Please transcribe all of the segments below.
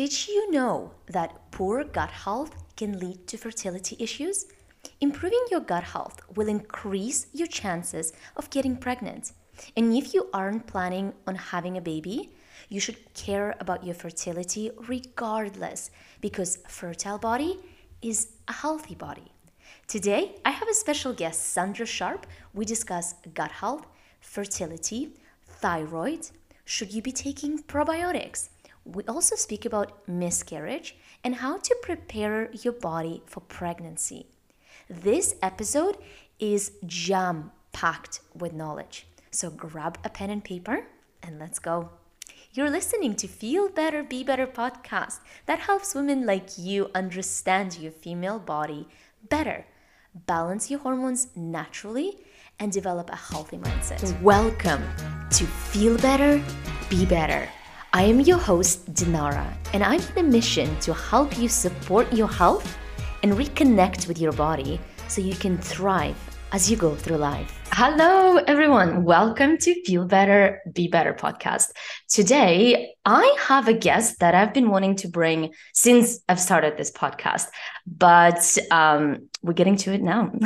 Did you know that poor gut health can lead to fertility issues? Improving your gut health will increase your chances of getting pregnant. And if you aren't planning on having a baby, you should care about your fertility regardless because fertile body is a healthy body. Today, I have a special guest, Sandra Sharpe. We discuss gut health, fertility, thyroid, should you be taking probiotics? We also speak about miscarriage and how to prepare your body for pregnancy. This episode is jam packed with knowledge. So grab a pen and paper and let's go. You're listening to Feel Better, Be Better podcast that helps women like you understand your female body better, balance your hormones naturally, and develop a healthy mindset. Welcome to Feel Better, Be Better. I am your host, Dinara, and I'm on a mission to help you support your health and reconnect with your body so you can thrive as you go through life. Hello, everyone. Welcome to Feel Better, Be Better podcast. Today, I have a guest that I've been wanting to bring since I've started this podcast, but um, we're getting to it now.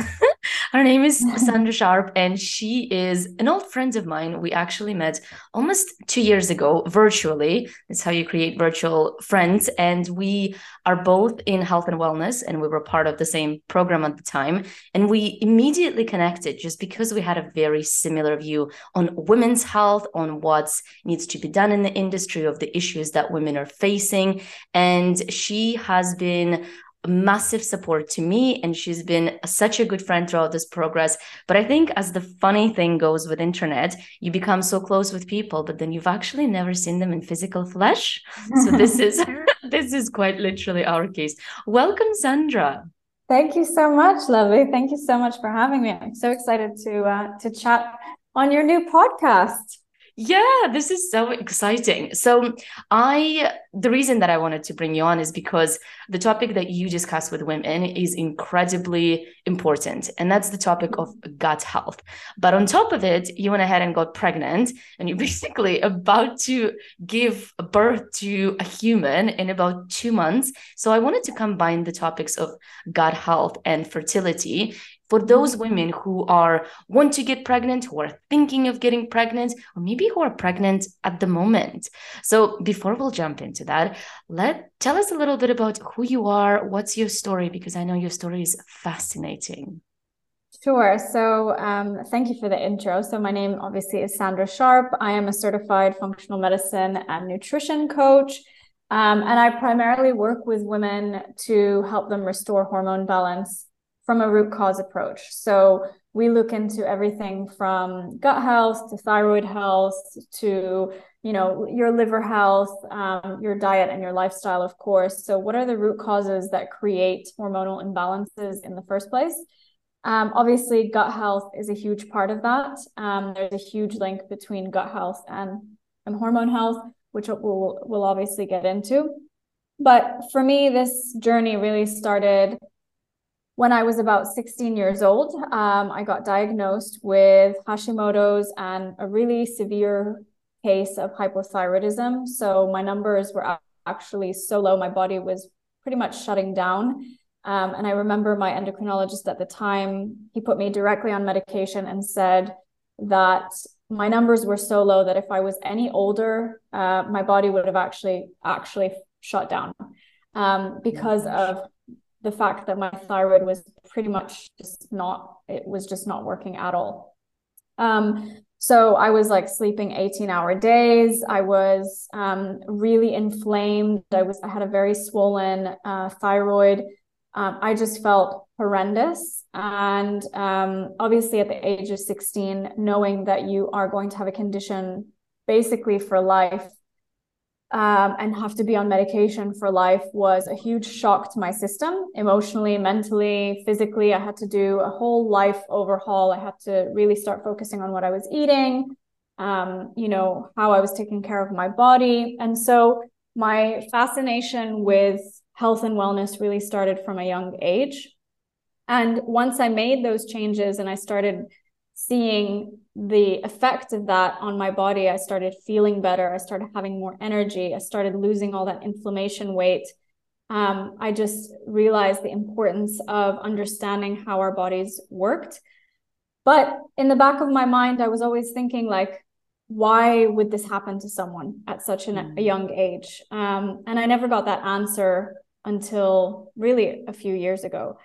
Her name is Sandra Sharpe, and she is an old friend of mine. We actually met almost two years ago virtually. That's how you create virtual friends. And we are both in health and wellness, and we were part of the same program at the time. And we immediately connected just because we had a very similar view on women's health, on what needs to be done in the industry, of the issues that women are facing. And she has been massive support to me and she's been such a good friend throughout this progress but i think as the funny thing goes with internet you become so close with people but then you've actually never seen them in physical flesh so this is this is quite literally our case welcome sandra Thank you so much, lovely. Thank you so much for having me. I'm so excited to uh, to chat on your new podcast. Yeah, this is so exciting. So, I the reason that I wanted to bring you on is because the topic that you discuss with women is incredibly important, and that's the topic of gut health. But on top of it, you went ahead and got pregnant, and you're basically about to give birth to a human in about two months. So, I wanted to combine the topics of gut health and fertility for those women who are want to get pregnant who are thinking of getting pregnant or maybe who are pregnant at the moment so before we'll jump into that let tell us a little bit about who you are what's your story because i know your story is fascinating Sure. So, um, thank you for the intro. So, my name obviously is Sandra Sharpe. I am a certified functional medicine and nutrition coach. Um, and I primarily work with women to help them restore hormone balance from a root cause approach. So we look into everything from gut health to thyroid health to you know your liver health, um, your diet and your lifestyle, of course. So what are the root causes that create hormonal imbalances in the first place? Um, obviously, gut health is a huge part of that. Um, there's a huge link between gut health and, and hormone health, which we'll, we'll obviously get into. But for me, this journey really started when I was about 16 years old, um, I got diagnosed with Hashimoto's and a really severe case of hypothyroidism. So my numbers were actually so low, my body was pretty much shutting down. Um, and I remember my endocrinologist at the time, he put me directly on medication and said that my numbers were so low that if I was any older, uh, my body would have actually actually shut down um, because of the fact that my thyroid was pretty much just not it was just not working at all. Um, so i was like sleeping 18 hour days. I was um, really inflamed. I was i had a very swollen uh, thyroid. Um, i just felt horrendous. And um, obviously at the age of 16 knowing that you are going to have a condition basically for life um, and have to be on medication for life was a huge shock to my system emotionally, mentally, physically. I had to do a whole life overhaul. I had to really start focusing on what I was eating, um, you know, how I was taking care of my body. And so my fascination with health and wellness really started from a young age. And once I made those changes and I started seeing the effect of that on my body, I started feeling better. I started having more energy. I started losing all that inflammation weight. Um, I just realized the importance of understanding how our bodies worked. But in the back of my mind, I was always thinking, like, why would this happen to someone at such an, a mm. young age? Um, and I never got that answer until really a few years ago.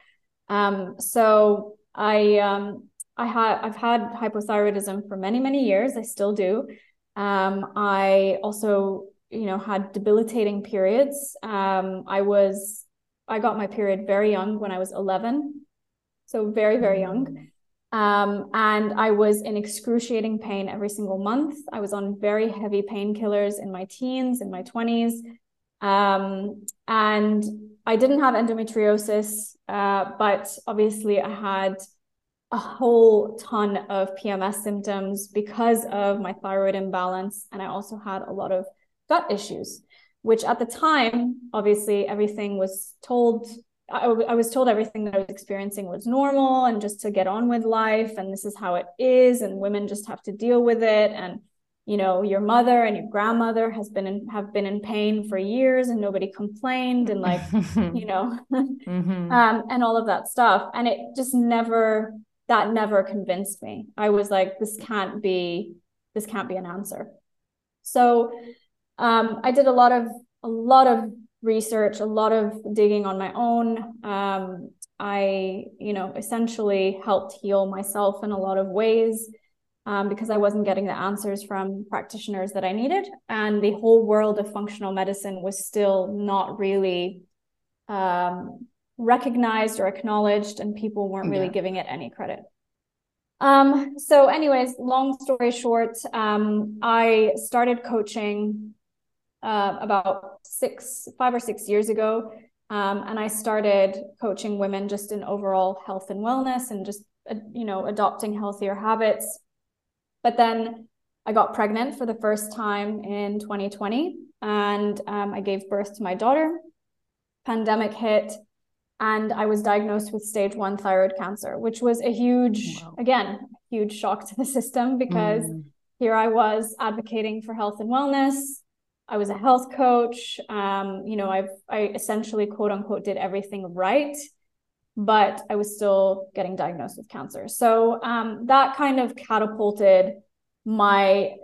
Um, so I um, I had I've had hypothyroidism for many many years. I still do. Um, I also you know had debilitating periods. Um, I was I got my period very young when I was 11, so very very young. Mm. Um, and I was in excruciating pain every single month. I was on very heavy painkillers in my teens, in my 20s. Um, and I didn't have endometriosis, uh, but obviously I had a whole ton of PMS symptoms because of my thyroid imbalance. And I also had a lot of gut issues, which at the time, obviously, everything was told. I, I was told everything that I was experiencing was normal and just to get on with life. And this is how it is. And women just have to deal with it. And you know your mother and your grandmother has been in have been in pain for years and nobody complained and like you know mm-hmm. um, and all of that stuff and it just never that never convinced me. I was like this can't be this can't be an answer. So um, i did a lot of a lot of research a lot of digging on my own. Um, i you know essentially helped heal myself in a lot of ways um, because I wasn't getting the answers from practitioners that I needed. And the whole world of functional medicine was still not really um, recognized or acknowledged, and people weren't really yeah. giving it any credit. Um, so, anyways, long story short, um, I started coaching uh, about six, five or six years ago. Um, and I started coaching women just in overall health and wellness and just, uh, you know, adopting healthier habits but then I got pregnant for the first time in 2020 and um, I gave birth to my daughter. Pandemic hit and I was diagnosed with stage one thyroid cancer, which was a huge, wow. again, huge shock to the system because mm. here I was advocating for health and wellness. I was a health coach. Um, you know, I've I essentially quote unquote did everything right but I was still getting diagnosed with cancer. So um, that kind of catapulted my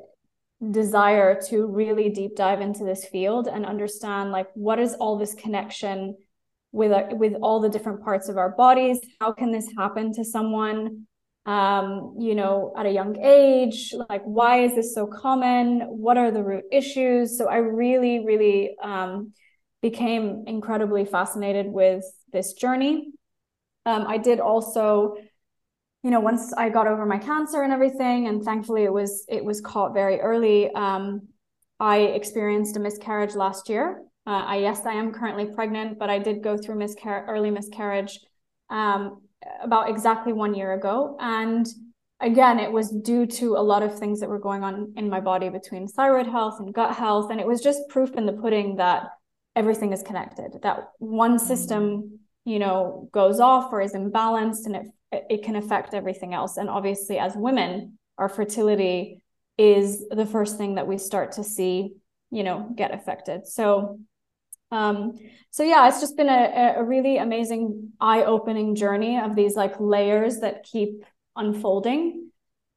desire to really deep dive into this field and understand like what is all this connection with uh, with all the different parts of our bodies how can this happen to someone um, you know at a young age like why is this so common what are the root issues so i really really um, became incredibly fascinated with this journey um, I did also, you know, once I got over my cancer and everything, and thankfully it was it was caught very early. Um, I experienced a miscarriage last year. Uh, I yes, I am currently pregnant, but I did go through miscar- early miscarriage um, about exactly one year ago, and again, it was due to a lot of things that were going on in my body between thyroid health and gut health, and it was just proof in the pudding that everything is connected. That one system you know goes off or is imbalanced and it it can affect everything else. And obviously as women our fertility is the first thing that we start to see you know get affected. So um so yeah it's just been a, a really amazing eye-opening journey of these like layers that keep unfolding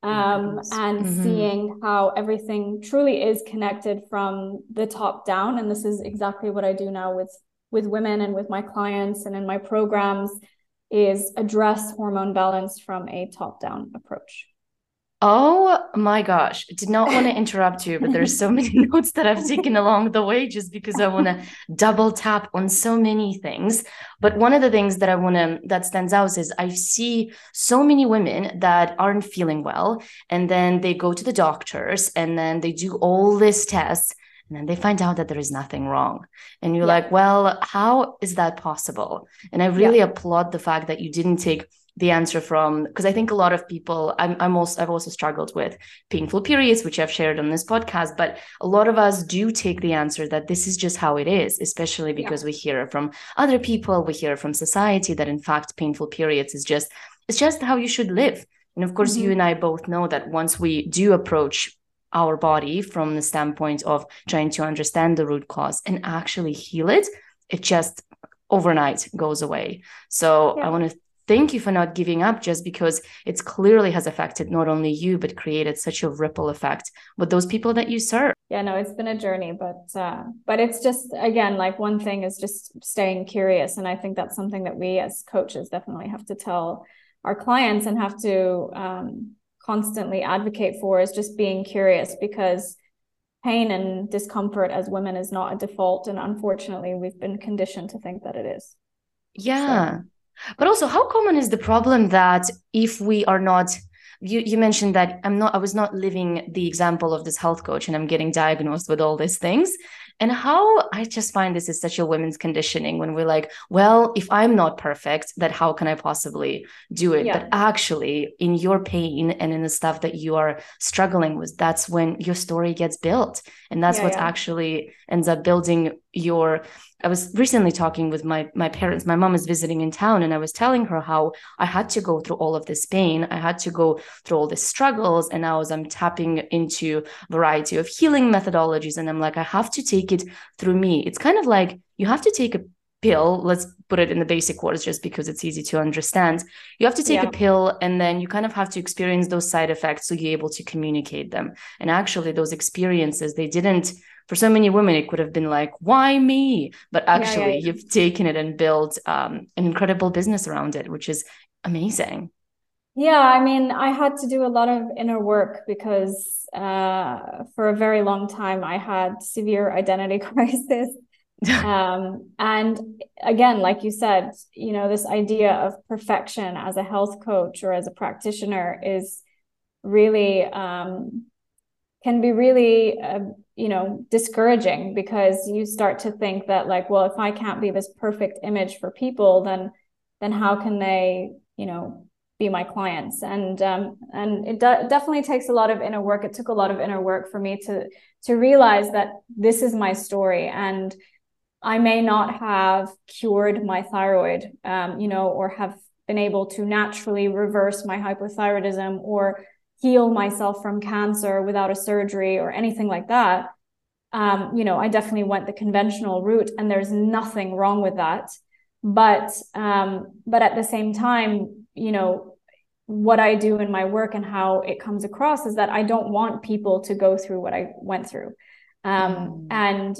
um and mm-hmm. seeing how everything truly is connected from the top down and this is exactly what i do now with with women and with my clients and in my programs is address hormone balance from a top down approach. Oh my gosh. I did not want to interrupt you, but there's so many notes that I've taken along the way just because I want to double tap on so many things. But one of the things that I want to that stands out is I see so many women that aren't feeling well and then they go to the doctors and then they do all these tests and then they find out that there is nothing wrong and you're yeah. like well how is that possible and i really yeah. applaud the fact that you didn't take the answer from because i think a lot of people I'm, I'm also i've also struggled with painful periods which i've shared on this podcast but a lot of us do take the answer that this is just how it is especially because yeah. we hear from other people we hear from society that in fact painful periods is just it's just how you should live And of course, mm-hmm. you and I both know that once we do approach our body from the standpoint of trying to understand the root cause and actually heal it, it just overnight goes away. So yeah. I want to thank you for not giving up just because it's clearly has affected not only you but created such a ripple effect with those people that you serve yeah no it's been a journey but uh but it's just again like one thing is just staying curious and i think that's something that we as coaches definitely have to tell our clients and have to um, constantly advocate for is just being curious because pain and discomfort as women is not a default and unfortunately we've been conditioned to think that it is yeah so. But also, how common is the problem that if we are not you you mentioned that I'm not I was not living the example of this health coach and I'm getting diagnosed with all these things and how I just find this is such a women's conditioning when we're like well if I'm not perfect that how can I possibly do it yeah. but actually in your pain and in the stuff that you are struggling with that's when your story gets built and that's yeah, what yeah. actually ends up building your I was recently talking with my my parents. My mom is visiting in town, and I was telling her how I had to go through all of this pain. I had to go through all these struggles, and now as I'm tapping into variety of healing methodologies, and I'm like, I have to take it through me. It's kind of like you have to take a pill. Let's put it in the basic words, just because it's easy to understand. You have to take yeah. a pill, and then you kind of have to experience those side effects so you're able to communicate them. And actually, those experiences they didn't for so many women it could have been like why me? But actually yeah, yeah, yeah. you've taken it and built um, an incredible business around it which is amazing. Yeah i mean i had to do a lot of inner work because uh, for a very long time i had severe identity crisis. Um, and again like you said you know this idea of perfection as a health coach or as a practitioner is really um, can be really uh, you know discouraging because you start to think that like well if i can't be this perfect image for people then then how can they you know be my clients? And um and it de- definitely takes a lot of inner work. It took a lot of inner work for me to to realize that this is my story and i may not have cured my thyroid um you know or have been able to naturally reverse my hypothyroidism or heal myself from cancer without a surgery or anything like that. Um, you know, I definitely went the conventional route, and there's nothing wrong with that. But um, but at the same time, you know, what I do in my work and how it comes across is that I don't want people to go through what I went through. Um, mm. And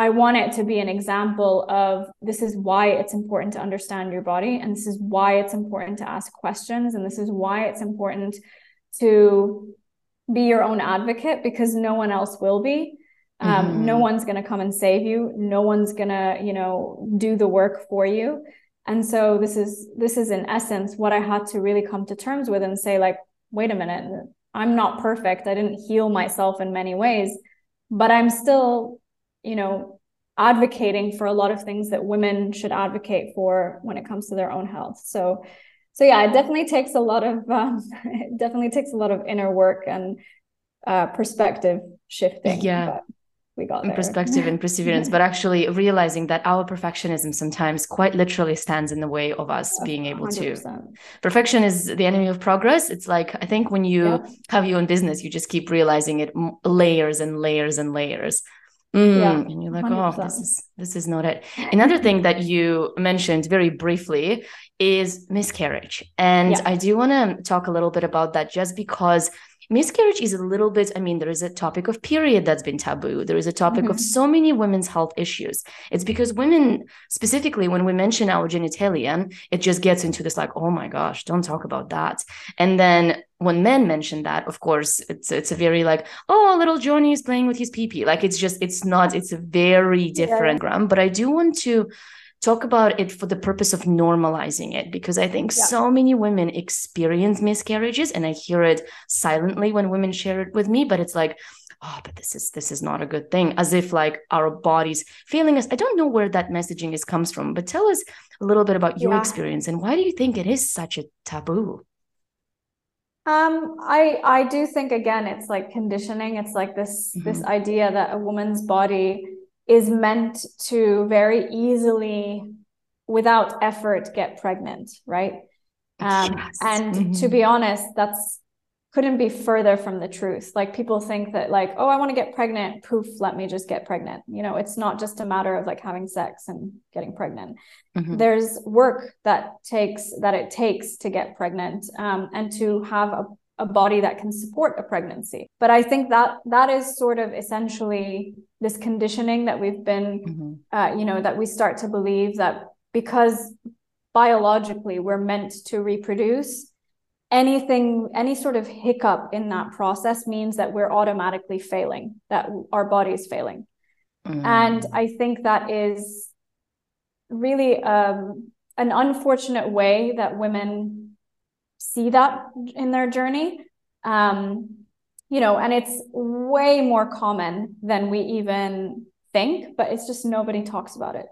I want it to be an example of this is why it's important to understand your body, and this is why it's important to ask questions, and this is why it's important to be your own advocate because no one else will be. Um, mm-hmm. No one's going to come and save you. No one's going to, you know, do the work for you. And so this is this is in essence what I had to really come to terms with and say like, wait a minute, I'm not perfect. I didn't heal myself in many ways, but I'm still you know, advocating for a lot of things that women should advocate for when it comes to their own health. So, so yeah, it definitely takes a lot of um, it definitely takes a lot of inner work and uh, perspective shifting. Yeah. we got there. perspective and perseverance but actually realizing that our perfectionism sometimes quite literally stands in the way of us being able 100%. to perfection is the enemy of progress it's like i think when you yeah. have your own business you just keep realizing it layers and layers and layers Mm, yeah, and you're like, 100%. oh, this is this is not it. Another thing that you mentioned very briefly is miscarriage, and yeah. I do want to talk a little bit about that, just because miscarriage is a little bit i mean there is a topic of period that's been taboo there is a topic mm-hmm. of so many women's health issues it's because women specifically when we mention our genitalia it just gets into this like oh my gosh don't talk about that and then when men mention that of course it's it's a very like oh little johnny is playing with his pee pee. like it's just it's not it's a very different yeah. but i do want to talk about it for the purpose of normalizing it because I think yeah. so many women experience miscarriages and I hear it silently when women share it with me, but it's like, oh, but this is this is not a good thing, as if like our bodies failing us. I don't know where that messaging is comes from, but tell us a little bit about your yeah. experience and why do you think it is such a taboo? Um, I I do think again it's like conditioning. It's like this mm-hmm. this idea that a woman's body is meant to very easily, without effort, get pregnant, right? Um, yes. And mm-hmm. to be honest, that's couldn't be further from the truth. Like people think that like, oh, I want to get pregnant, poof, let me just get pregnant. You know, it's not just a matter of like having sex and getting pregnant. Mm-hmm. There's work that takes that it takes to get pregnant um, and to have a, a body that can support a pregnancy. But I think that that is sort of essentially this conditioning that we've been, mm-hmm. uh, you know, that we start to believe that because biologically we're meant to reproduce anything any sort of hiccup in that process means that we're automatically failing that our body is failing mm. and i think that is really um, an unfortunate way that women see that in their journey um, you know and it's way more common than we even think but it's just nobody talks about it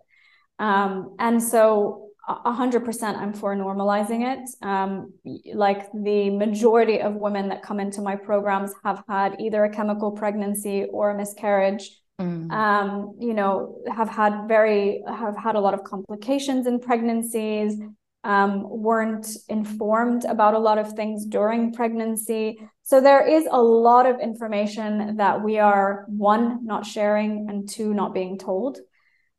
um, and so a hundred percent I'm for normalizing it. Um, like the majority of women that come into my programs have had either a chemical pregnancy or a miscarriage. Mm. Um, you know, have had very have had a lot of complications in pregnancies, um, weren't informed about a lot of things during pregnancy. So there is a lot of information that we are one not sharing and two not being told.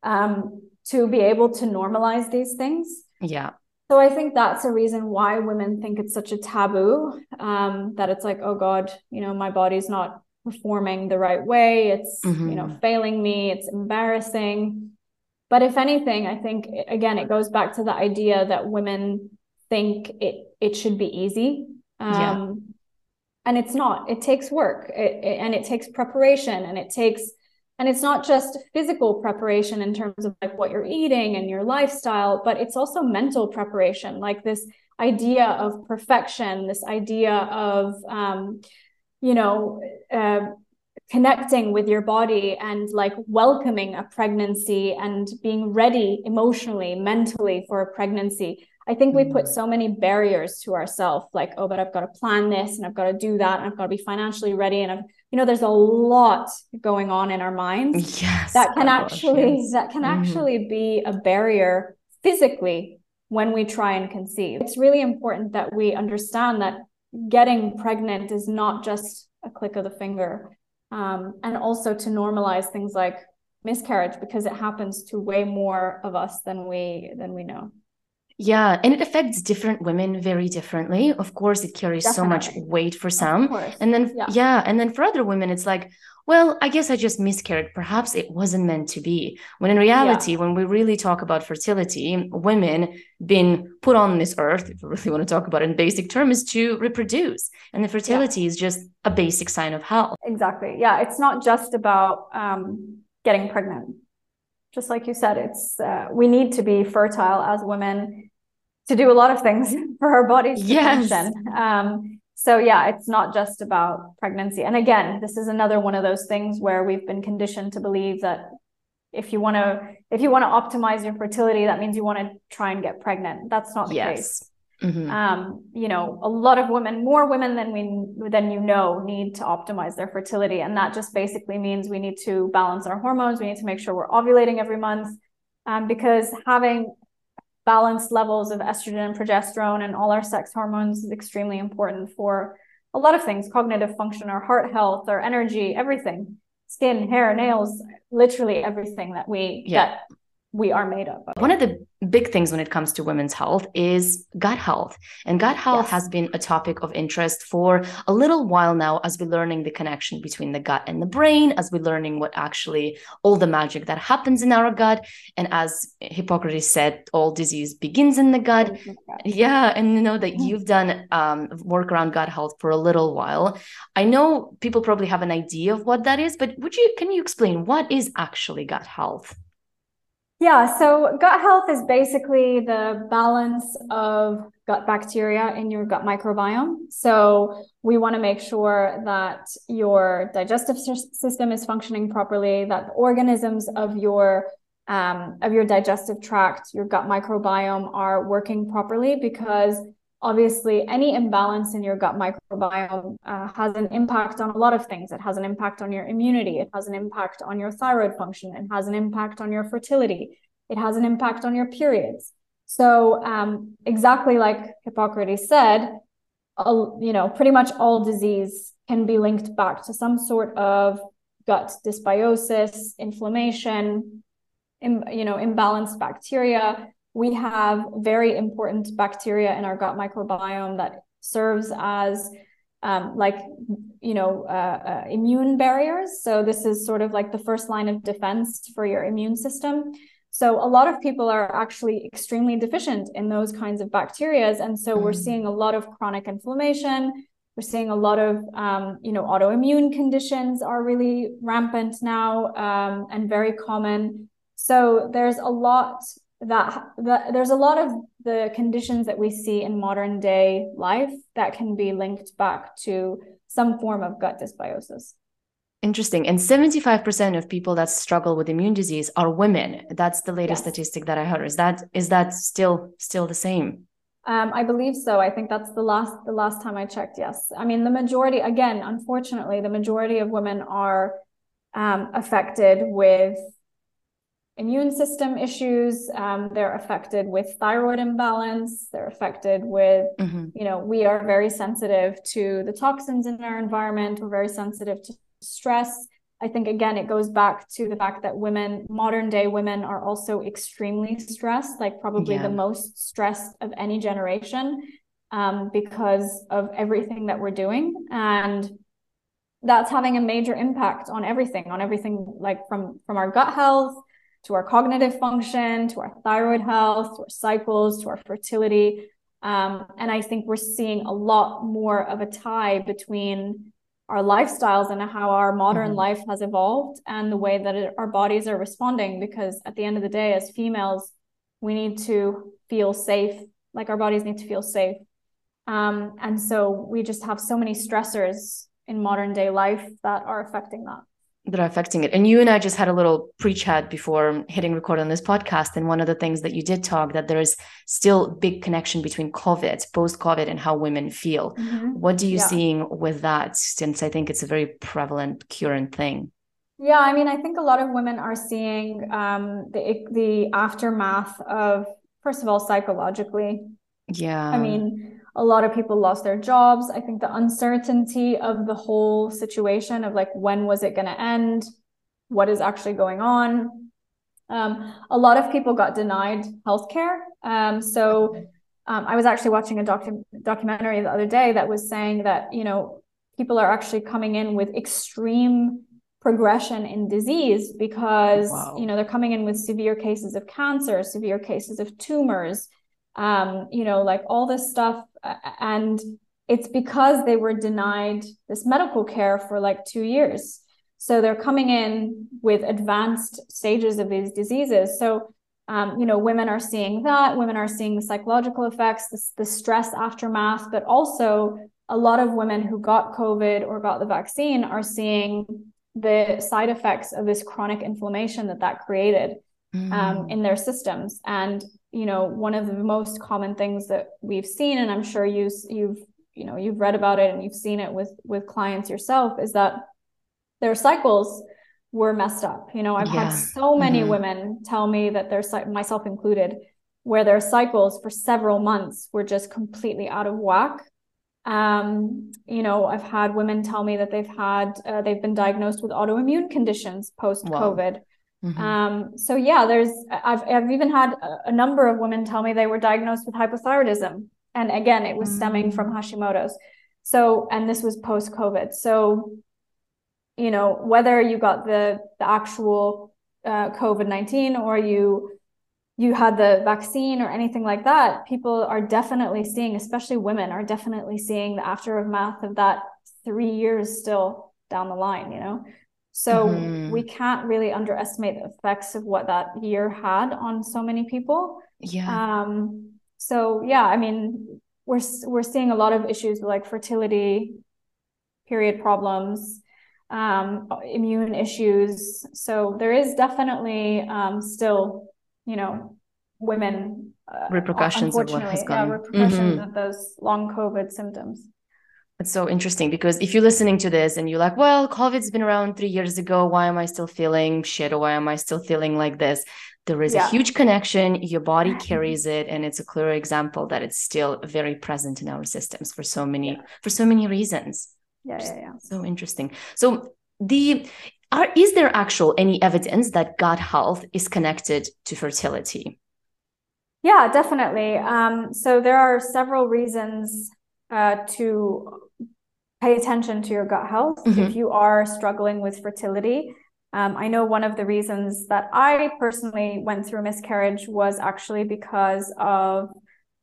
Um, to be able to normalize these things. Yeah. So I think that's a reason why women think it's such a taboo. Um, that it's like, oh God, you know, my body's not performing the right way. It's mm-hmm. you know failing me. It's embarrassing. But if anything, I think again it goes back to the idea that women think it it should be easy. Um, yeah. And it's not. It takes work, it, it, and it takes preparation, and it takes and it's not just physical preparation in terms of like what you're eating and your lifestyle but it's also mental preparation like this idea of perfection this idea of um, you know uh, connecting with your body and like welcoming a pregnancy and being ready emotionally mentally for a pregnancy I think we put mm. so many barriers to ourselves, like, oh, but I've got to plan this and I've got to do that and I've got to be financially ready. And I've, you know, there's a lot going on in our minds yes, that can actually yes. that can mm-hmm. actually be a barrier physically when we try and conceive. It's really important that we understand that getting pregnant is not just a click of the finger. Um, and also to normalize things like miscarriage because it happens to way more of us than we than we know. Yeah, and it affects different women very differently. Of course, it carries Definitely. so much weight for some. And then yeah. yeah, and then for other women it's like, well, I guess I just miscarried. Perhaps it wasn't meant to be. When in reality, yeah. when we really talk about fertility, women being put on this earth, if we really want to talk about it in basic terms, to reproduce. And the fertility yeah. is just a basic sign of health. Exactly. Yeah, it's not just about um, getting pregnant just like you said, it's uh, we need to be fertile as women to do a lot of things for our bodies yes. function. Um, so yeah, it's not just about pregnancy. And again, this is another one of those things where we've been conditioned to believe that if you want to if you want to optimize your fertility, that means you want to try and get pregnant. That's not the yes. case. Mm-hmm. Um, you know, a lot of women, more women than we than you know, need to optimize their fertility, and that just basically means we need to balance our hormones. We need to make sure we're ovulating every month, um, because having balanced levels of estrogen and progesterone and all our sex hormones is extremely important for a lot of things cognitive function our heart health our energy everything skin hair nails literally everything that we yeah. that we are made up of. One of the big things when it comes to women's health is gut health. And gut health yes. has been a topic of interest for a little while now as we're learning the connection between the gut and the brain, as we're learning what actually all the magic that happens in our gut. And as Hippocrates said, all disease begins in the gut. Yeah. And you know that mm-hmm. you've done um, work around gut health for a little while. I know people probably have an idea of what that is, but would you can you explain what is actually gut health? Yeah, so gut health is basically the balance of gut bacteria in your gut microbiome. So we want to make sure that your digestive system is functioning properly, that the organisms of your um, of your digestive tract, your gut microbiome are working properly because obviously any imbalance in your gut microbiome uh, has an impact on a lot of things. It has an impact on your immunity. It has an impact on your thyroid function. It has an impact on your fertility. It has an impact on your periods. So, um, exactly like Hippocrates said, you know, pretty much all disease can be linked back to some sort of gut dysbiosis, inflammation, Im, you know, imbalanced bacteria. We have very important bacteria in our gut microbiome that serves as um, like you know uh, uh, immune barriers. So this is sort of like the first line of defense for your immune system. So a lot of people are actually extremely deficient in those kinds of bacterias and so mm. we're seeing a lot of chronic inflammation. We're seeing a lot of um, you know autoimmune conditions are really rampant now um, and very common. So there's a lot that, that there's a lot of the conditions that we see in modern day life that can be linked back to some form of gut dysbiosis. Interesting. And 75% of people that struggle with immune disease are women. That's the latest yes. statistic that I heard. Is that is that still still the same? Um, I believe so. I think that's the last the last time I checked. Yes. I mean, the majority again, unfortunately, the majority of women are um, affected with immune system issues. Um, they're affected with thyroid imbalance. They're affected with, mm-hmm. you know, we are very sensitive to the toxins in our environment. We're very sensitive to stress. I think, again, it goes back to the fact that women, modern day women, are also extremely stressed, like probably yeah. the most stressed of any generation um, because of everything that we're doing. And that's having a major impact on everything, on everything like from from our gut health to our cognitive function, to our thyroid health, to our cycles, to our fertility. Um, and I think we're seeing a lot more of a tie between our lifestyles and how our modern mm-hmm. life has evolved and the way that it, our bodies are responding. Because at the end of the day, as females, we need to feel safe, like our bodies need to feel safe. Um, and so we just have so many stressors in modern day life that are affecting that that are affecting it. And you and I just had a little pre-chat before hitting record on this podcast. And one of the things that you did talk that there is still big connection between COVID, post-COVID, and how women feel. Mm-hmm. What do you yeah. seeing with that? Since I think it's a very prevalent current thing. Yeah, I mean, I think a lot of women are seeing um, the the aftermath of first of all psychologically. Yeah. I mean, a lot of people lost their jobs. I think the uncertainty of the whole situation of like, when was it going to end? What is actually going on? Um, a lot of people got denied healthcare. Um, so um, I was actually watching a docu- documentary the other day that was saying that, you know, people are actually coming in with extreme progression in disease because, wow. you know, they're coming in with severe cases of cancer, severe cases of tumors, um, you know, like all this stuff. And it's because they were denied this medical care for like two years. So they're coming in with advanced stages of these diseases. So, um, you know, women are seeing that. Women are seeing the psychological effects, the, the stress aftermath, but also a lot of women who got COVID or got the vaccine are seeing the side effects of this chronic inflammation that that created mm. um, in their systems. And you know one of the most common things that we've seen and i'm sure you you've you know you've read about it and you've seen it with with clients yourself is that their cycles were messed up you know i've yeah. had so many mm-hmm. women tell me that their myself included where their cycles for several months were just completely out of whack um you know i've had women tell me that they've had uh, they've been diagnosed with autoimmune conditions post covid. Mm-hmm. Um, so yeah, there's I've I've even had a, a, number of women tell me they were diagnosed with hypothyroidism, and again, it was mm-hmm. stemming from mm. Hashimoto's. So and this was post COVID. So you know whether you got the the actual uh, COVID nineteen or you you had the vaccine or anything like that, people are definitely seeing, especially women, are definitely seeing the aftermath of that three years still down the line. You know. So mm-hmm. we can't really underestimate the effects of what that year had on so many people. Yeah. Um, so yeah, I mean, we're we're seeing a lot of issues like fertility, period problems, um, immune issues. So there is definitely um, still, you know, women uh, repercussions of what has gone. Yeah, repercussions mm-hmm. of those long COVID symptoms. It's so interesting because if you're listening to this and you're like, well, COVID's been around three years ago, why am I still feeling shit or why am I still feeling like this? there is yeah. a huge connection your body carries it and it's a clear example that it's still very present in our systems for so many yeah. for so many reasons yeah, yeah, yeah. so interesting so the are is there actual any evidence that gut health is connected to fertility yeah definitely um, so there are several reasons uh, to pay attention to your gut health mm-hmm. if you are struggling with fertility um, I know one of the reasons that I personally went through a miscarriage was actually because of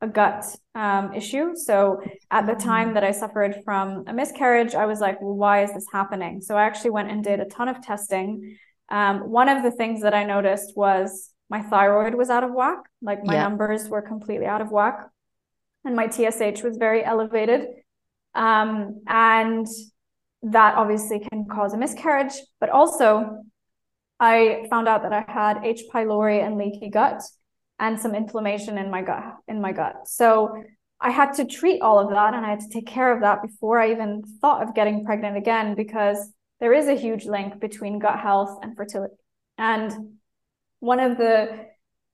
a gut um, issue. So at the time that I suffered from a miscarriage, I was like, well, why is this happening? So I actually went and did a ton of testing. Um, one of the things that I noticed was my thyroid was out of whack, like my yeah. numbers were completely out of whack, and my TSH was very elevated. Um, and that obviously can cause a miscarriage, but also I found out that I had H. pylori and leaky gut and some inflammation in my gut in my gut. So I had to treat all of that and I had to take care of that before I even thought of getting pregnant again because there is a huge link between gut health and fertility. And one of the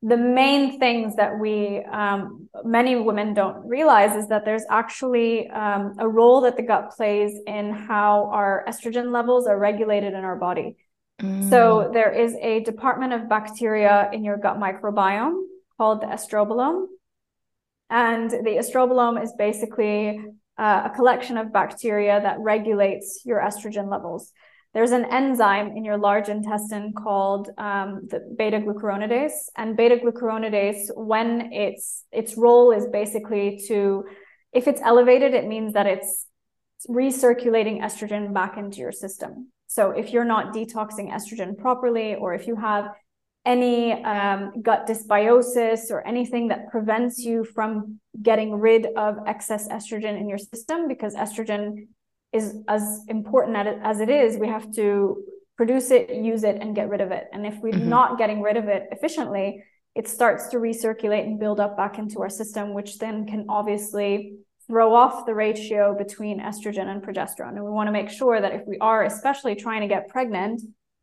the main things that we um, many women don't realize is that there's actually um, a role that the gut plays in how our estrogen levels are regulated in our body. Mm. So there is a department of bacteria in your gut microbiome called the estrobolome, and the estrobolome is basically uh, a collection of bacteria that regulates your estrogen levels there's an enzyme in your large intestine called um, the beta glucuronidase and beta glucuronidase when its its role is basically to if it's elevated it means that it's recirculating estrogen back into your system. So if you're not detoxing estrogen properly or if you have any um, gut dysbiosis or anything that prevents you from getting rid of excess estrogen in your system because estrogen is as important as it is, we have to produce it, use it, and get rid of it. And if we're mm-hmm. not getting rid of it efficiently, it starts to recirculate and build up back into our system, which then can obviously throw off the ratio between estrogen and progesterone. And we want to make sure that if we are especially trying to get pregnant,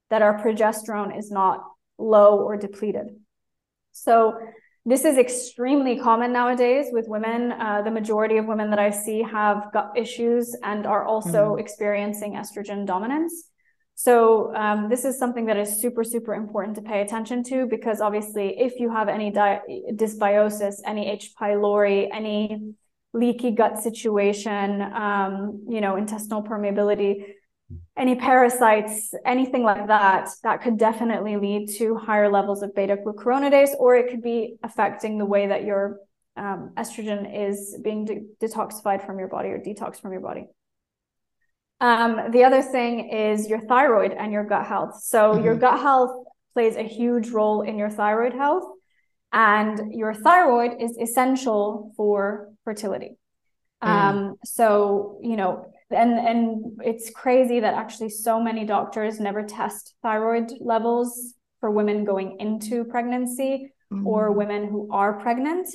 that our progesterone is not low or depleted. So this is extremely common nowadays with women. Uh, the majority of women that I see have gut issues and are also mm-hmm. experiencing estrogen dominance. So um, this is something that is super, super important to pay attention to because obviously, if you have any di- dysbiosis, any H. pylori, any leaky gut situation, um, you know, intestinal permeability, any parasites, anything like that, that could definitely lead to higher levels of beta glucuronidase, or it could be affecting the way that your um, estrogen is being de- detoxified from your body or detoxed from your body. Um, the other thing is your thyroid and your gut health. So, mm-hmm. your gut health plays a huge role in your thyroid health, and your thyroid is essential for fertility. Mm. Um, so, you know, and and it's crazy that actually so many doctors never test thyroid levels for women going into pregnancy mm-hmm. or women who are pregnant.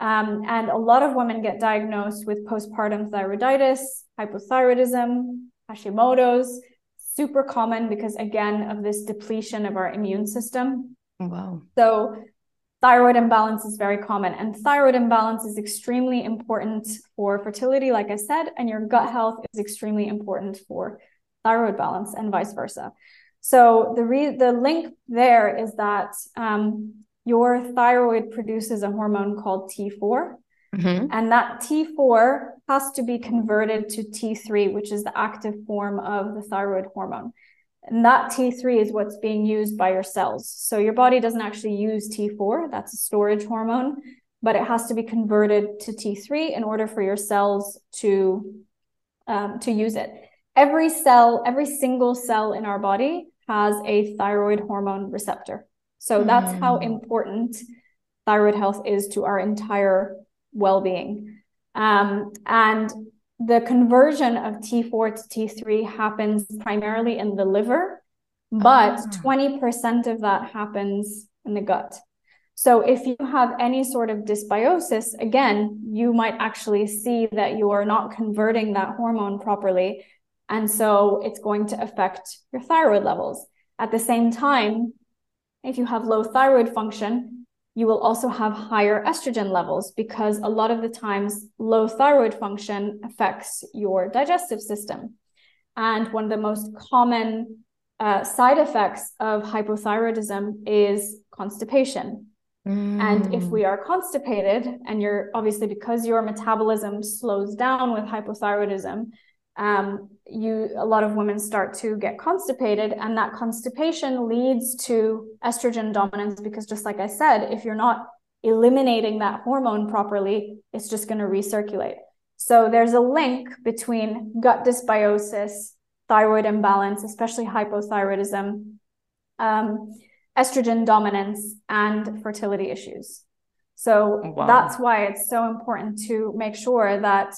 Um, and a lot of women get diagnosed with postpartum thyroiditis hypothyroidism hashimoto's super common because again of this depletion of our immune system. Wow. So thyroid imbalance is very common and thyroid imbalance is extremely important for fertility like i said and your gut health is extremely important for thyroid balance and vice versa so the re- the link there is that um, your thyroid produces a hormone called t4 mm-hmm. and that t4 has to be converted to t3 which is the active form of the thyroid hormone and that T3 is what's being used by your cells. So your body doesn't actually use T4, that's a storage hormone, but it has to be converted to T3 in order for your cells to um, to use it. Every cell, every single cell in our body has a thyroid hormone receptor. So that's how hmm. important thyroid health is to our entire well-being. Um, and the conversion of T4 to T3 happens primarily in the liver, but ah. 20% of that happens in the gut. So if you have any sort of dysbiosis, again, you might actually see that you are not converting that hormone properly. And so it's going to affect your thyroid levels. At the same time, If you have low thyroid function, you will also have higher estrogen levels because a lot of the times low thyroid function affects your digestive system. And one of the most common uh, side effects of hypothyroidism is constipation. Mm. And if we are constipated, and you're obviously because your metabolism slows down with hypothyroidism, um, you a lot of women start to get constipated, and that constipation leads to estrogen dominance because, just like I said, if you're not eliminating that hormone properly, it's just going to recirculate. So there's a link between gut dysbiosis, thyroid imbalance, especially hypothyroidism, um, estrogen dominance, and fertility issues. So wow. that's why it's so important to make sure that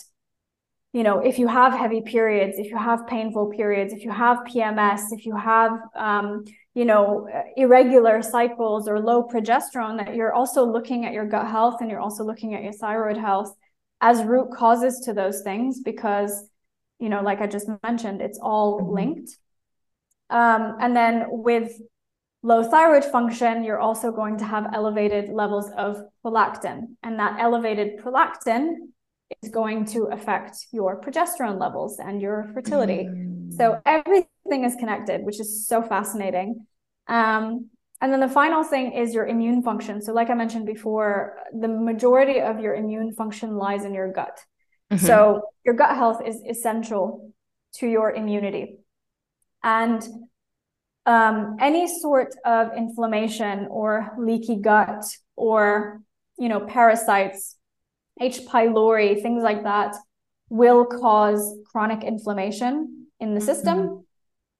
you know if you have heavy periods if you have painful periods if you have pms if you have um, you know irregular cycles or low progesterone that you're also looking at your gut health and you're also looking at your thyroid health as root causes to those things because you know like i just mentioned it's all mm-hmm. linked um, and then with low thyroid function you're also going to have elevated levels of prolactin and that elevated prolactin is going to affect your progesterone levels and your fertility. Mm. So everything is connected, which is so fascinating. Um, and then the final thing is your immune function. So, like I mentioned before, the majority of your immune function lies in your gut. Mm-hmm. So, your gut health is essential to your immunity. And um, any sort of inflammation or leaky gut or you know parasites H. pylori, things like that, will cause chronic inflammation in the system. Mm-hmm.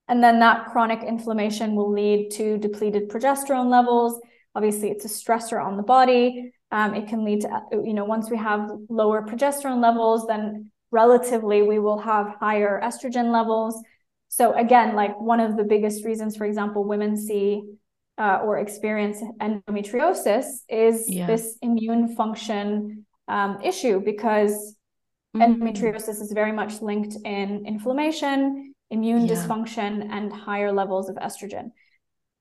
And then that chronic inflammation will lead to depleted progesterone levels. Obviously, it's a stressor on the body. Um, it can lead to, you know, once we have lower progesterone levels, then relatively we will have higher estrogen levels. So, again, like one of the biggest reasons, for example, women see uh, or experience endometriosis is yeah. this immune function um, issue because mm-hmm. endometriosis is very much linked in inflammation, immune yeah. dysfunction, and higher levels of estrogen.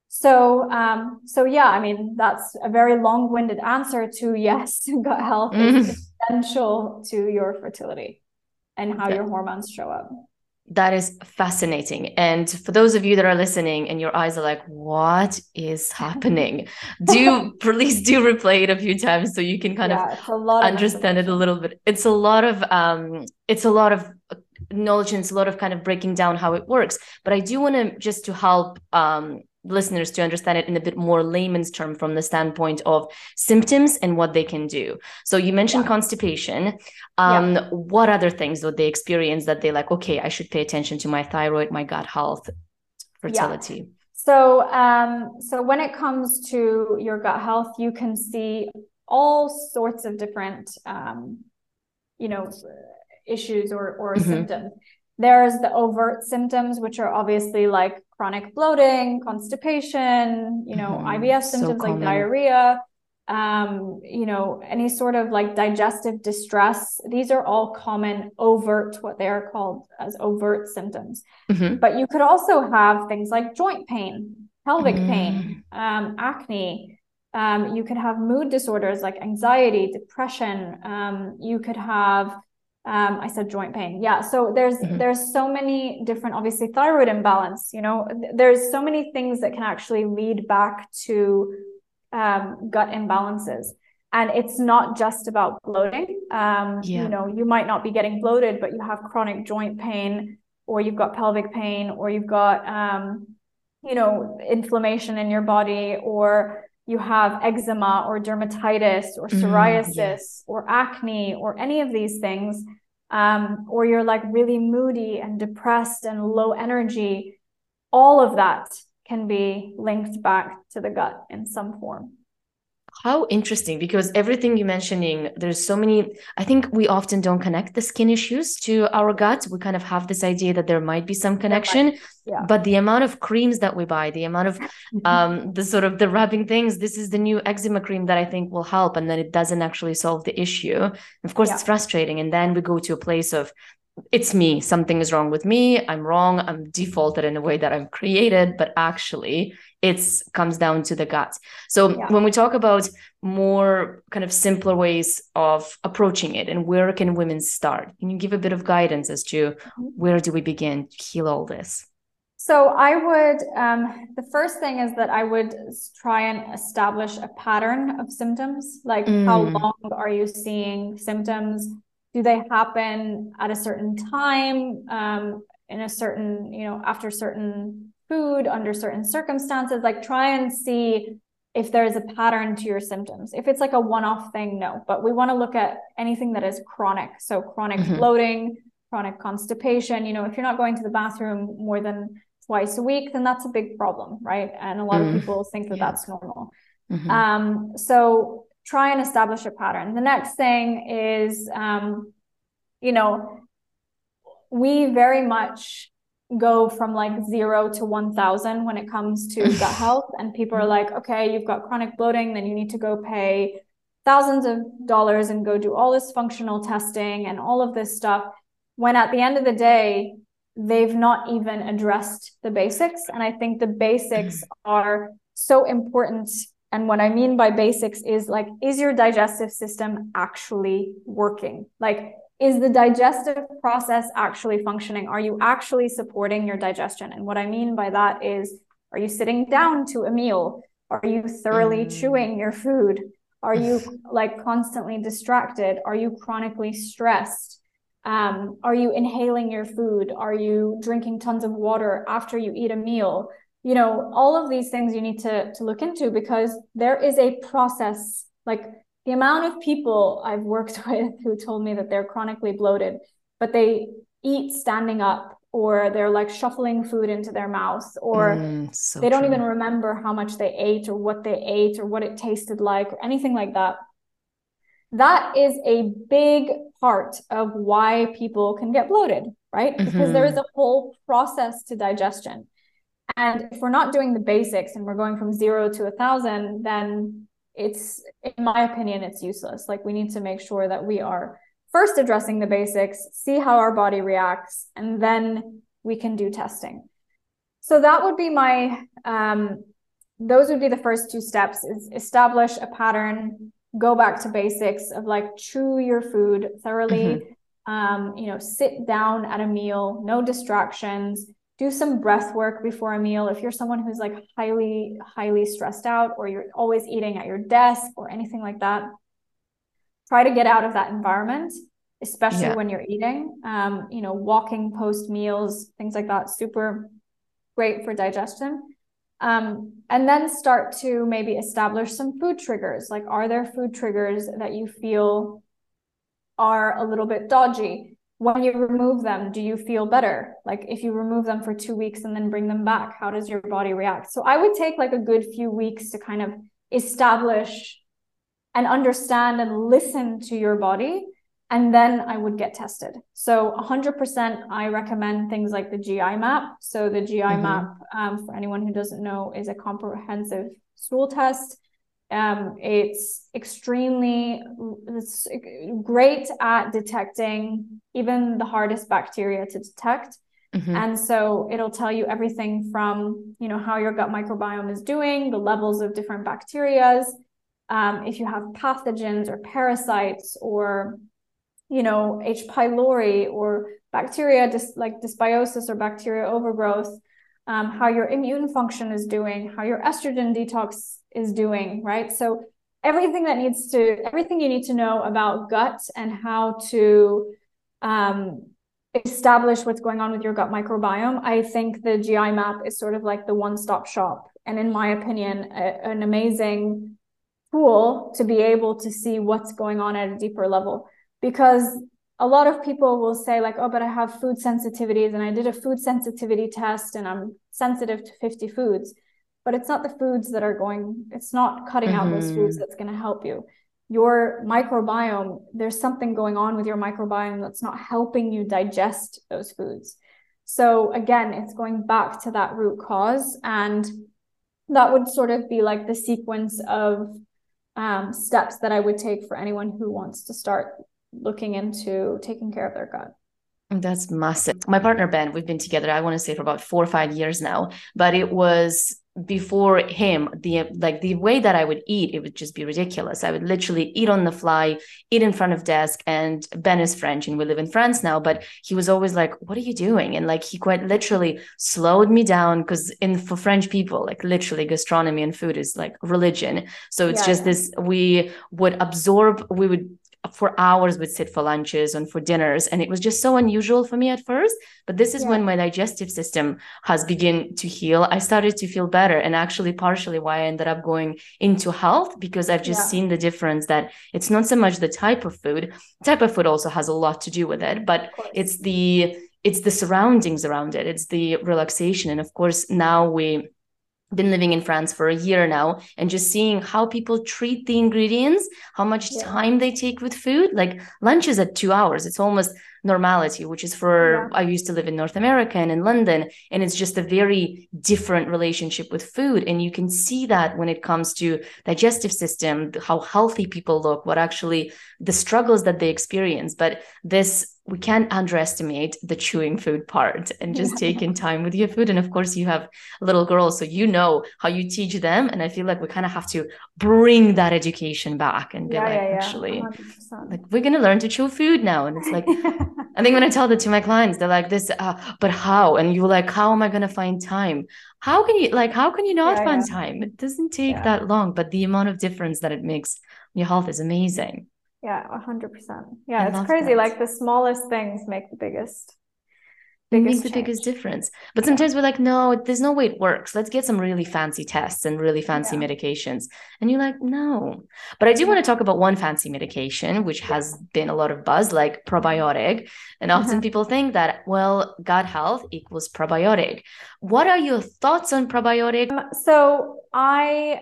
So, um, so yeah, I mean that's a very long-winded answer to yes, gut health mm-hmm. is essential to your fertility and how your hormones show up that is fascinating. And for those of you that are listening and your eyes are like, what is happening? do please do replay it a few times so you can kind yeah, of understand of it a little bit. It's a lot of um it's a lot of knowledge and it's a lot of kind of breaking down how it works. But I do want to just to help um listeners to understand it in a bit more layman's term from the standpoint of symptoms and what they can do. So you mentioned yeah. constipation. Um, yeah. What other things would they experience that they like? Okay, I should pay attention to my thyroid, my gut health, fertility. Yeah. So, um, so when it comes to your gut health, you can see all sorts of different, um, you know, issues or or mm-hmm. symptoms. There's the overt symptoms, which are obviously like chronic bloating, constipation, you know, mm-hmm. IBS symptoms so like diarrhea, um, you know, any sort of like digestive distress. These are all common overt, what they are called as overt symptoms. Mm-hmm. But you could also have things like joint pain, pelvic mm. pain, um, acne. Um, you could have mood disorders like anxiety, depression. Um, you could have um, I said joint pain. Yeah. So there's mm-hmm. there's so many different, obviously thyroid imbalance. You know, there's so many things that can actually lead back to um, gut imbalances. And it's not just about bloating. Um, yeah. You know, you might not be getting bloated, but you have chronic joint pain, or you've got pelvic pain, or you've got um, you know inflammation in your body, or you have eczema or dermatitis or mm-hmm. psoriasis mm, yes. or acne or any of these things, um, or you're like really moody and depressed and low energy, all of that can be linked back to the gut in some form. How interesting, because everything you're mentioning, there's so many. I think we often don't connect the skin issues to our gut. We kind of have this idea that there might be some connection, yeah. but the amount of creams that we buy, the amount of um, the sort of the rubbing things, this is the new eczema cream that I think will help, and then it doesn't actually solve the issue. Of course, yeah. it's frustrating, and then we go to a place of it's me something is wrong with me i'm wrong i'm defaulted in a way that i'm created but actually it's comes down to the gut so yeah. when we talk about more kind of simpler ways of approaching it and where can women start can you give a bit of guidance as to mm-hmm. where do we begin to heal all this so I would, um, the first thing is that I would try and establish a pattern of symptoms. Like mm. how long are you seeing symptoms? Do they happen at a certain time, um, in a certain, you know, after certain food, under certain circumstances? Like try and see if there's a pattern to your symptoms. If it's like a one-off thing, no. But we want to look at anything that is chronic. So chronic mm-hmm. bloating, chronic constipation. You know, if you're not going to the bathroom more than twice a week, then that's a big problem, right? And a lot mm. of people think that yeah. that's normal. Mm-hmm. Um, so try and establish a pattern. The next thing is, um, you know, we very much go from like zero to 1000 when it comes to gut health. And people are like, okay, you've got chronic bloating, then you need to go pay thousands of dollars and go do all this functional testing and all of this stuff. When at the end of the day, they've not even addressed the basics. And I think the basics mm-hmm. are so important. And what I mean by basics is like, is your digestive system actually working? Like, is the digestive process actually functioning? Are you actually supporting your digestion? And what I mean by that is, are you sitting down to a meal? Are you thoroughly mm. chewing your food? Are you like constantly distracted? Are you chronically stressed? Um, are you inhaling your food? Are you drinking tons of water after you eat a meal? You know, all of these things you need to, to look into because there is a process. Like the amount of people I've worked with who told me that they're chronically bloated, but they eat standing up or they're like shuffling food into their mouth or mm, so they don't true. even remember how much they ate or what they ate or what it tasted like or anything like that that is a big part of why people can get bloated, right? Mm-hmm. Because there is a whole process to digestion. And if we're not doing the basics and we're going from zero to a thousand, then it's, in my opinion, it's useless. Like we need to make sure that we are first addressing the basics, see how our body reacts, and then we can do testing. So that would be my, um, those would be the first two steps is establish a pattern go back to basics of like chew your food thoroughly mm-hmm. um, you know sit down at a meal no distractions do some breath work before a meal if you're someone who's like highly highly stressed out or you're always eating at your desk or anything like that try to get out of that environment especially yeah. when you're eating um, you know walking post meals things like that super great for digestion um, and then start to maybe establish some food triggers. Like, are there food triggers that you feel are a little bit dodgy? When you remove them, do you feel better? Like, if you remove them for two weeks and then bring them back, how does your body react? So, I would take like a good few weeks to kind of establish and understand and listen to your body and then I would get tested. So 100%, I recommend things like the GI map. So the GI mm-hmm. map, um, for anyone who doesn't know, is a comprehensive stool test. Um, it's extremely it's great at detecting even the hardest bacteria to detect. Mm-hmm. And so it'll tell you everything from, you know, how your gut microbiome is doing, the levels of different bacterias, um, if you have pathogens or parasites or you know, H. pylori or bacteria dis- like dysbiosis or bacteria overgrowth, um, how your immune function is doing, how your estrogen detox is doing, right? So everything that needs to, everything you need to know about gut and how to um, establish what's going on with your gut microbiome. I think the GI map is sort of like the one-stop shop, and in my opinion, a, an amazing tool to be able to see what's going on at a deeper level because a lot of people will say like oh but i have food sensitivities and i did a food sensitivity test and i'm sensitive to 50 foods but it's not the foods that are going it's not cutting mm-hmm. out those foods mm-hmm. that's going to help you your microbiome there's something going on with your microbiome that's not helping you digest those foods so again it's going back to that root cause and that would sort of be like the sequence of um, steps that i would take for anyone who wants to start looking into taking care of their gut. That's massive. My partner Ben, we've been together, I want to say for about four or five years now, but it was before him the like the way that i would eat it would just be ridiculous. I would literally eat on the fly eat in front of desk and ben is french and we live in france now but he was always like what are you doing? And like he quite literally slowed me down because in for french people like literally gastronomy and food is like religion. So it's yeah, just yeah. this we would absorb we would for hours would sit for lunches and for dinners and it was just so unusual for me at first but this is yeah. when my digestive system has begun to heal i started to feel better and actually partially why i ended up going into health because i've just yeah. seen the difference that it's not so much the type of food type of food also has a lot to do with it but it's the it's the surroundings around it it's the relaxation and of course now we been living in France for a year now and just seeing how people treat the ingredients, how much yeah. time they take with food. Like lunch is at two hours. It's almost normality, which is for yeah. I used to live in North America and in London, and it's just a very different relationship with food. And you can see that when it comes to digestive system, how healthy people look, what actually the struggles that they experience. But this we can't underestimate the chewing food part and just taking time with your food. And of course, you have little girls, so you know how you teach them. And I feel like we kind of have to bring that education back and be yeah, like, yeah, actually, 100%. like we're gonna learn to chew food now. And it's like, I think when I tell that to my clients, they're like, "This, uh, but how?" And you're like, "How am I gonna find time? How can you like? How can you not find time? It doesn't take that long, but the amount of difference that it makes your health is amazing." Yeah, 100%. Yeah, I it's crazy. That. Like the smallest things make the biggest biggest make the biggest difference. But sometimes we're like, no, there's no way it works. Let's get some really fancy tests and really fancy yeah. medications. And you're like, no. But I do want to talk about one fancy medication, which has been a lot of buzz, like probiotic. And often uh-huh. people think that, well, gut health equals probiotic. What are your thoughts on probiotic? Um, so I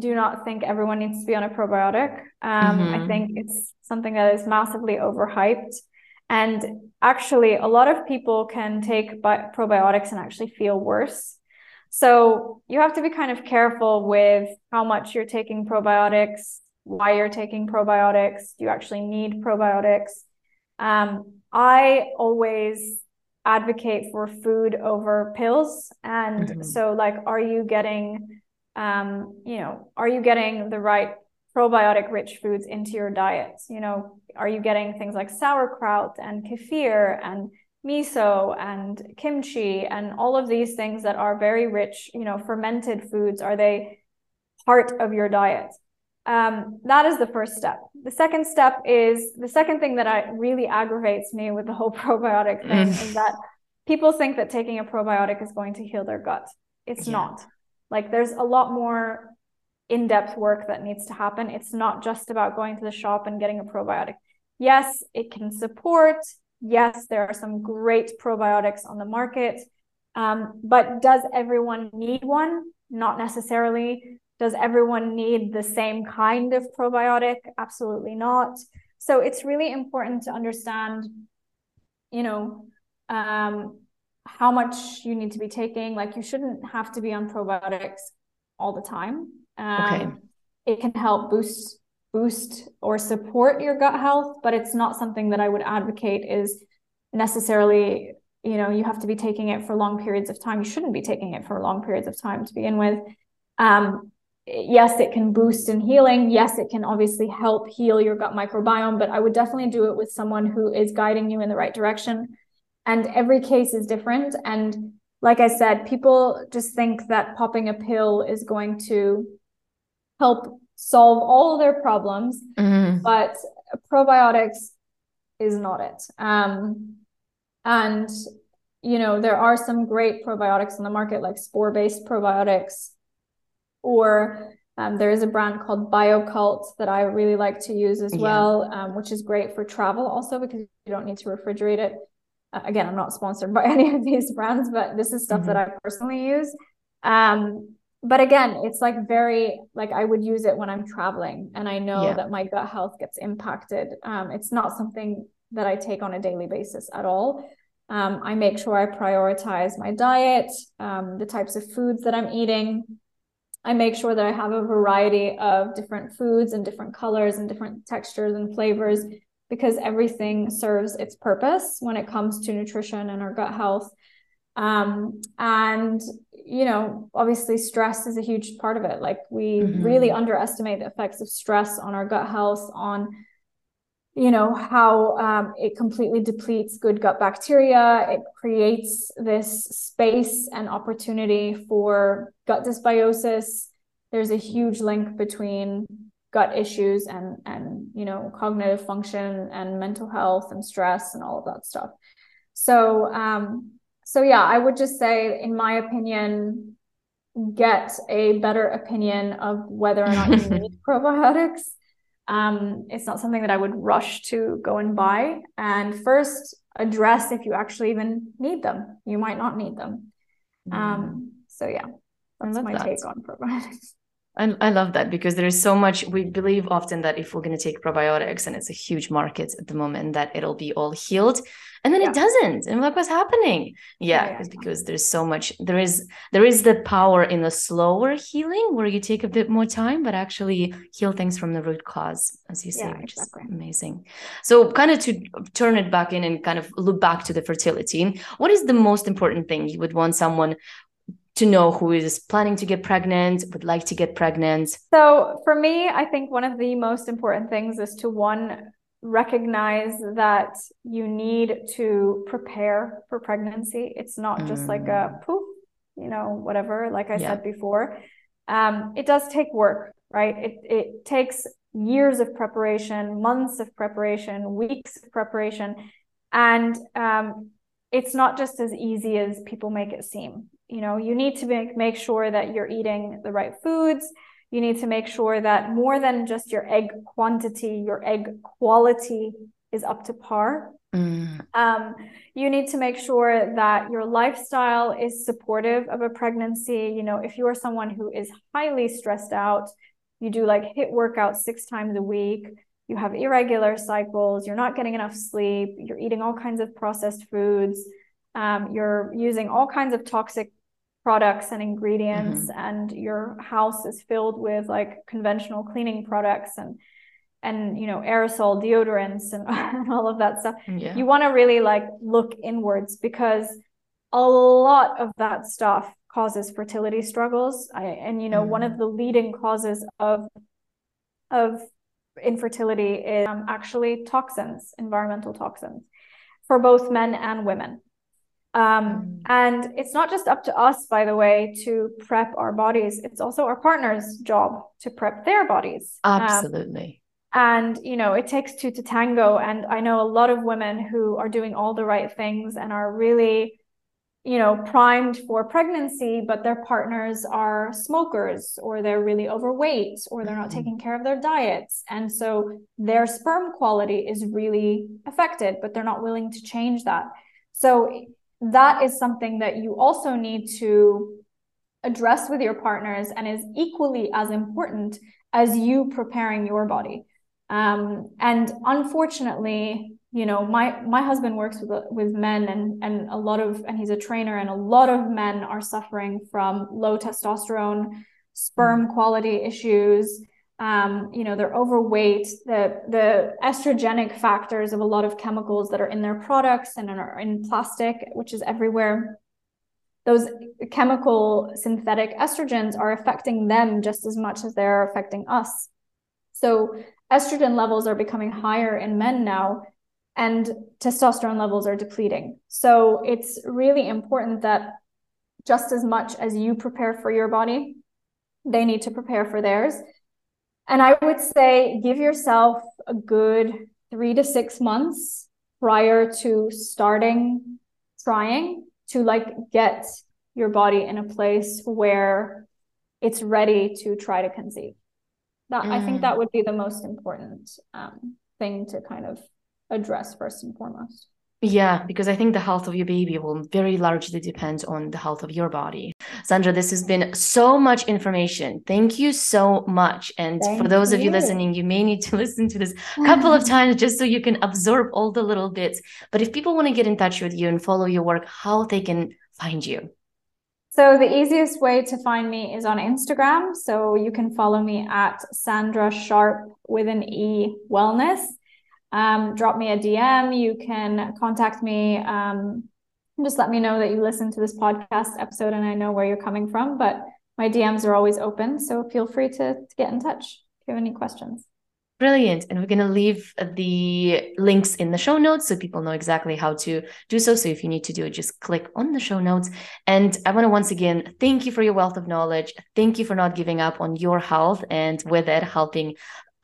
do not think everyone needs to be on a probiotic. Um, mm-hmm. I think it's something that is massively overhyped. And actually, a lot of people can take bi- probiotics and actually feel worse. So you have to be kind of careful with how much you're taking probiotics, why you're taking probiotics. Do you actually need probiotics? Um, I always advocate for food over pills. And mm-hmm. so, like, are you getting um, you know, are you getting the right probiotic rich foods into your diet? You know, are you getting things like sauerkraut and kefir and miso and kimchi and all of these things that are very rich, you know, fermented foods? Are they part of your diet? Um, that is the first step. The second step is the second thing that I really aggravates me with the whole probiotic thing mm. is that people think that taking a probiotic is going to heal their gut. It's yeah. not. Like there's a lot more in-depth work that needs to happen. It's not just about going to the shop and getting a probiotic. Yes, it can support. Yes, there are some great probiotics on the market. Um, but does everyone need one? Not necessarily. Does everyone need the same kind of probiotic? Absolutely not. So it's really important to understand, you know, um, how much you need to be taking. Like you shouldn't have to be on probiotics all the time. Um, okay. It can help boost boost or support your gut health, but it's not something that I would advocate is necessarily you know you have to be taking it for long periods of time you shouldn't be taking it for long periods of time to begin with um, yes it can boost in healing yes it can obviously help heal your gut microbiome but i would definitely do it with someone who is guiding you in the right direction and every case is different and like i said people just think that popping a pill is going to help solve all of their problems mm-hmm. but probiotics is not it um, and you know there are some great probiotics on the market like spore based probiotics or um, there is a brand called Bio-Kult that I really like to use as yeah. well, um, which is great for travel also because you don't need to refrigerate it again i'm not sponsored by any of these brands but this is stuff mm-hmm. that i personally use. Um but again it's like very like i would use it when i'm traveling and i know yeah. that my gut health gets impacted. Um it's not something that i take on a daily basis at all. Um, i make sure i prioritize my diet um, the types of foods that i'm eating. I make sure that i have a variety of different foods and different colors and different textures and flavors because everything serves its purpose when it comes to nutrition and our gut health. Um, and you know, obviously, stress is a huge part of it. Like we mm-hmm. really underestimate the effects of stress on our gut health, on you know how um, it completely depletes good gut bacteria it creates this space and opportunity for gut dysbiosis there's a huge link between gut issues and and you know cognitive function and mental health and stress and all of that stuff so um so yeah i would just say in my opinion get a better opinion of whether or not you need probiotics um, it's not something that I would rush to go and buy. And first, address if you actually even need them. You might not need them. Mm. Um, so yeah, that's my that. take on probiotics. I, I love that because there is so much we believe often that if we're going to take probiotics and it's a huge market at the moment that it'll be all healed and then yeah. it doesn't and like what's happening yeah, yeah, yeah because there's so much there is there is the power in the slower healing where you take a bit more time but actually heal things from the root cause as you say which exactly. is amazing so kind of to turn it back in and kind of look back to the fertility what is the most important thing you would want someone to know who is planning to get pregnant, would like to get pregnant? So, for me, I think one of the most important things is to one, recognize that you need to prepare for pregnancy. It's not just mm. like a mm. poof, you know, whatever, like I yeah. said before. Um, it does take work, right? It, it takes years of preparation, months of preparation, weeks of preparation. And um, it's not just as easy as people make it seem you know you need to make, make sure that you're eating the right foods. You need to make sure that more than just your egg quantity your egg quality is up to par. Mm. um, you need to make sure that your lifestyle is supportive of a pregnancy. You know if you are someone who is highly stressed out you do like HIIT workouts six times a week. You have irregular cycles. You're not getting enough sleep. You're eating all kinds of processed foods. Um, you're using all kinds of toxic products and ingredients mm-hmm. and your house is filled with like conventional cleaning products and and you know aerosol deodorants and, and all of that stuff yeah. you want to really like look inwards because a lot of that stuff causes fertility struggles I, and you know mm-hmm. one of mm-hmm. the leading causes of of infertility is um, actually toxins environmental toxins for both men and women um, mm. and it's not just up to us, by the way, to prep our bodies. It's also our partner's job to prep their bodies. Um, Absolutely. Um, and, you know, it takes two to tango. And I know a lot of women who are doing all the right things and are really, you know, primed for pregnancy, but their partners are smokers or they're really overweight or they're not mm-hmm. taking care of their diets. And so their sperm quality is really affected, but they're not willing to change that. So that is something that you also need to address with your partners and is equally as important as you preparing your body. Um, and unfortunately, you know, my my husband works with with men and and a lot of and he's a trainer and a lot of men are suffering from low testosterone, sperm quality issues, um, you know they're overweight. The the estrogenic factors of a lot of chemicals that are in their products and are in plastic which is everywhere those chemical synthetic estrogens are affecting them just as much as they're affecting us. So estrogen levels are becoming higher in men now and testosterone levels are depleting. So it's really important that just as much as you prepare for your body they need to prepare for theirs and I would say give yourself a good three to six months prior to starting trying to like get your body in a place where it's ready to try to conceive. That mm. I think that mm. would be the most important um, thing to kind of address first and foremost. Yeah, because I think the health of your baby will very largely depend on the health of your body. Sandra, this has been so much information. Thank you so much. And Thank for those you. of you listening, you may need to listen to this a couple of times just so you can absorb all the little bits. But if people want to get in touch with you and follow your work, how they can find you? So the easiest way to find me is on Instagram. So you can follow me at Sandra Sharp with an E Wellness. um, drop me a DM. You can contact me. Um, just let me know that you listen to this podcast episode and I know where you're coming from. But my DMs are always open. So feel free to, to get in touch if you have any questions. Brilliant. And we're going to leave the links in the show notes so people know exactly how to do so. So if you need to do it, just click on the show notes. And I want to once again thank you for your wealth of knowledge. Thank you for not giving up on your health and with it helping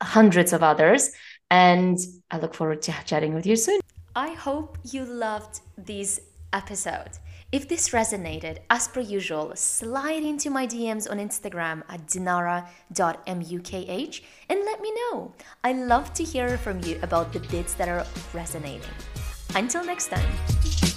hundreds of others. And I look forward to chatting with you soon. I hope you loved this episode. If this resonated, as per usual, slide into my DMs on Instagram at dinara.mukh and let me know. I love to hear from you about the bits that are resonating. Until next time.